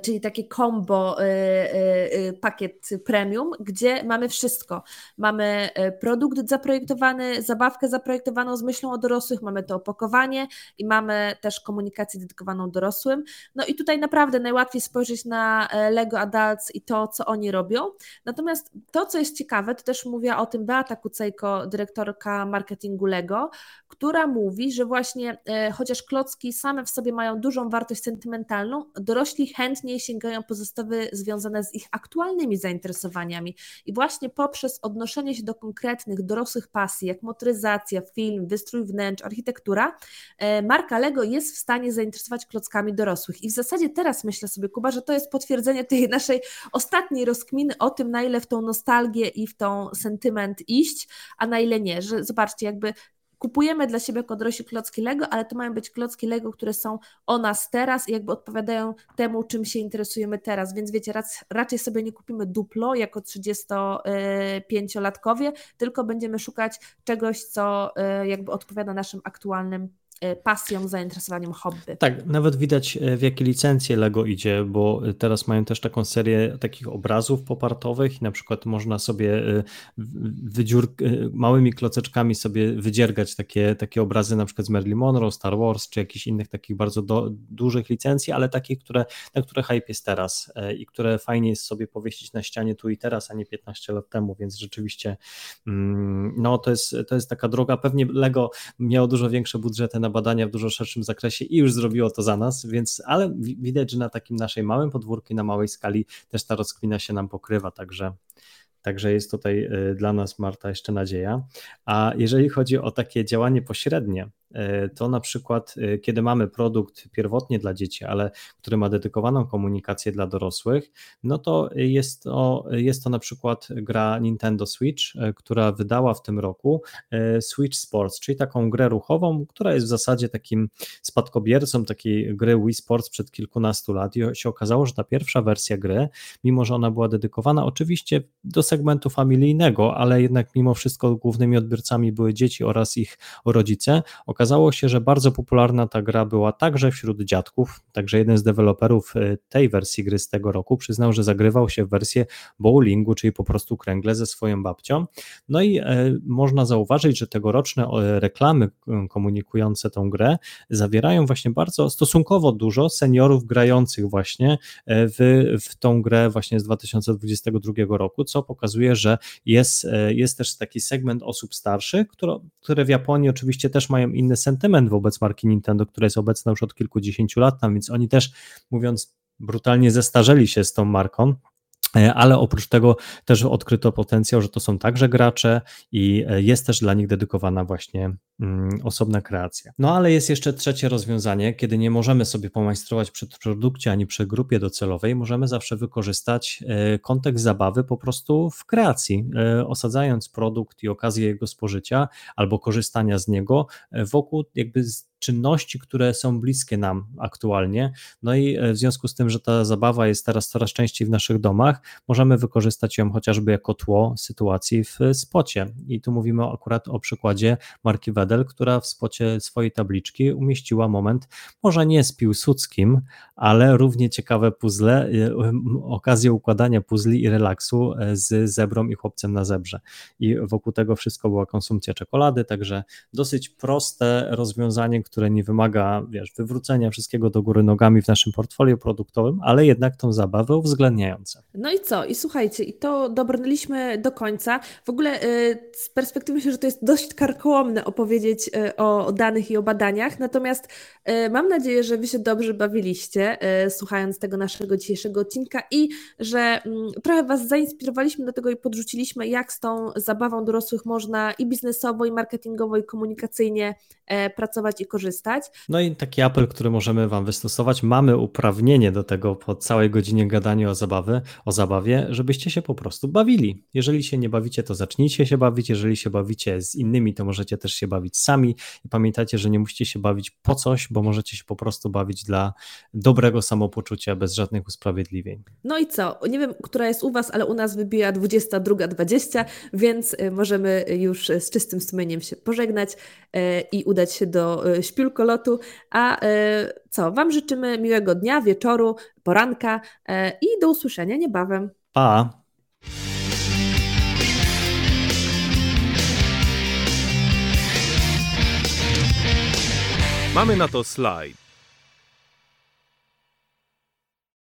czyli takie combo, e, e, pakiet premium, gdzie mamy wszystko. Mamy produkt zaprojektowany, zabawkę zaprojektowaną z myślą o dorosłych, mamy to opakowanie i mamy też komunikację dedykowaną dorosłym. No i tutaj naprawdę najłatwiej spojrzeć na Lego Adults i to, co oni robią. Natomiast to, co jest ciekawe, to też mówiła o tym Beata Kucejko, dyrektorka marketingu Lego, która mówi, że właśnie chociaż klocki same w sobie mają dużą wartość sentymentalną, dorośli chętnie chętniej sięgają po zestawy związane z ich aktualnymi zainteresowaniami. I właśnie poprzez odnoszenie się do konkretnych dorosłych pasji, jak motoryzacja, film, wystrój wnętrz, architektura, e, marka Lego jest w stanie zainteresować klockami dorosłych. I w zasadzie teraz myślę sobie, Kuba, że to jest potwierdzenie tej naszej ostatniej rozkminy o tym, na ile w tą nostalgię i w tą sentyment iść, a na ile nie. Że zobaczcie, jakby kupujemy dla siebie jako dorośli klocki Lego, ale to mają być klocki Lego, które są o nas teraz i jakby odpowiadają temu, czym się interesujemy teraz. Więc wiecie, raczej sobie nie kupimy duplo jako 35-latkowie, tylko będziemy szukać czegoś, co y, jakby odpowiada naszym aktualnym E, pasją, zainteresowaniem hobby. Tak, nawet widać e, w jakie licencje Lego idzie, bo e, teraz mają też taką serię takich obrazów popartowych i na przykład można sobie wydziur, małymi kloceczkami sobie wydziergać takie, takie obrazy na przykład z Marilyn Monroe, Star Wars czy jakichś innych takich bardzo do, dużych licencji, ale takich, które, na które hype jest teraz i które fajnie jest sobie powiesić na ścianie tu i teraz, a nie 15 lat temu, więc rzeczywiście mm, no to jest, to jest taka droga, pewnie Lego miało dużo większe budżety na badania w dużo szerszym zakresie i już zrobiło to za nas, więc ale widać, że na takim naszej małym podwórku, na małej skali też ta rozkwina się nam pokrywa, także Także jest tutaj y, dla nas, Marta, jeszcze nadzieja. A jeżeli chodzi o takie działanie pośrednie, to na przykład, kiedy mamy produkt pierwotnie dla dzieci, ale który ma dedykowaną komunikację dla dorosłych, no to jest to, jest to na przykład gra Nintendo Switch, która wydała w tym roku Switch Sports, czyli taką grę ruchową, która jest w zasadzie takim spadkobiercą takiej gry Wii Sports przed kilkunastu lat i się okazało, że ta pierwsza wersja gry, mimo że ona była dedykowana oczywiście do segmentu familijnego, ale jednak mimo wszystko głównymi odbiorcami były dzieci oraz ich rodzice, okazało się, że bardzo popularna ta gra była także wśród dziadków, także jeden z deweloperów e, tej wersji gry z tego roku przyznał, że zagrywał się w wersję bowlingu, czyli po prostu kręgle ze swoją babcią. No i e, można zauważyć, że tegoroczne e, reklamy komunikujące tą grę zawierają właśnie bardzo stosunkowo dużo seniorów grających właśnie w, w tą grę właśnie z 2022 roku, co pokazuje, że jest, jest też taki segment osób starszych, które, które w Japonii oczywiście też mają inny sentyment wobec marki Nintendo, która jest obecna już od kilkudziesięciu lat tam, więc oni też, mówiąc brutalnie, zestarzeli się z tą marką. E, ale oprócz tego też odkryto potencjał, że to są także gracze i e, jest też dla nich dedykowana właśnie osobna kreacja. No ale jest jeszcze trzecie rozwiązanie, kiedy nie możemy sobie pomajstrować przy produkcie ani przy grupie docelowej, możemy zawsze wykorzystać e, kontekst zabawy po prostu w kreacji, osadzając produkt i okazję jego spożycia albo korzystania z niego wokół jakby czynności, które są bliskie nam aktualnie. No i e, w związku z tym, że ta zabawa jest teraz coraz częściej w naszych domach, możemy wykorzystać ją chociażby jako tło sytuacji w spocie. I tu mówimy akurat o przykładzie marki Wedel, która w spocie swojej tabliczki umieściła moment, może nie z Piłsudskim, ale równie ciekawe puzzle, e, okazję układania puzli i relaksu e, z zebrą i chłopcem na zebrze. I wokół tego wszystko była konsumpcja czekolady, także dosyć proste rozwiązanie, które nie wymaga, wiesz, wywrócenia wszystkiego do góry nogami w naszym portfolio produktowym, ale jednak tą zabawę uwzględniające. No i co? I słuchajcie, i to dobrnęliśmy do końca. W ogóle y, z perspektywy myślę, że to jest dość karkołomne opowiedzieć y, o danych i o badaniach, natomiast y, mam nadzieję, że Wy się dobrze bawiliście, słuchając tego naszego dzisiejszego odcinka i że mm, trochę Was zainspirowaliśmy do tego i podrzuciliśmy, jak z tą zabawą dorosłych można i biznesowo, i marketingowo, i komunikacyjnie pracować i korzystać korzystać. No i taki apel, który możemy Wam wystosować. Mamy uprawnienie do tego po całej godzinie gadania o, zabawy, o zabawie, żebyście się po prostu bawili. Jeżeli się nie bawicie, to zacznijcie się bawić. Jeżeli się bawicie z innymi, to możecie też się bawić sami. I pamiętajcie, że nie musicie się bawić po coś, bo możecie się po prostu bawić dla dobrego samopoczucia, bez żadnych usprawiedliwień. No i co? Nie wiem, która jest u Was, ale u nas wybija 22.20, więc y, możemy już z czystym sumieniem się pożegnać y, i udać się do y, śpiulkolotu. A co, Wam życzymy miłego dnia, wieczoru, poranka i do usłyszenia niebawem. Pa! Mamy na to slajd.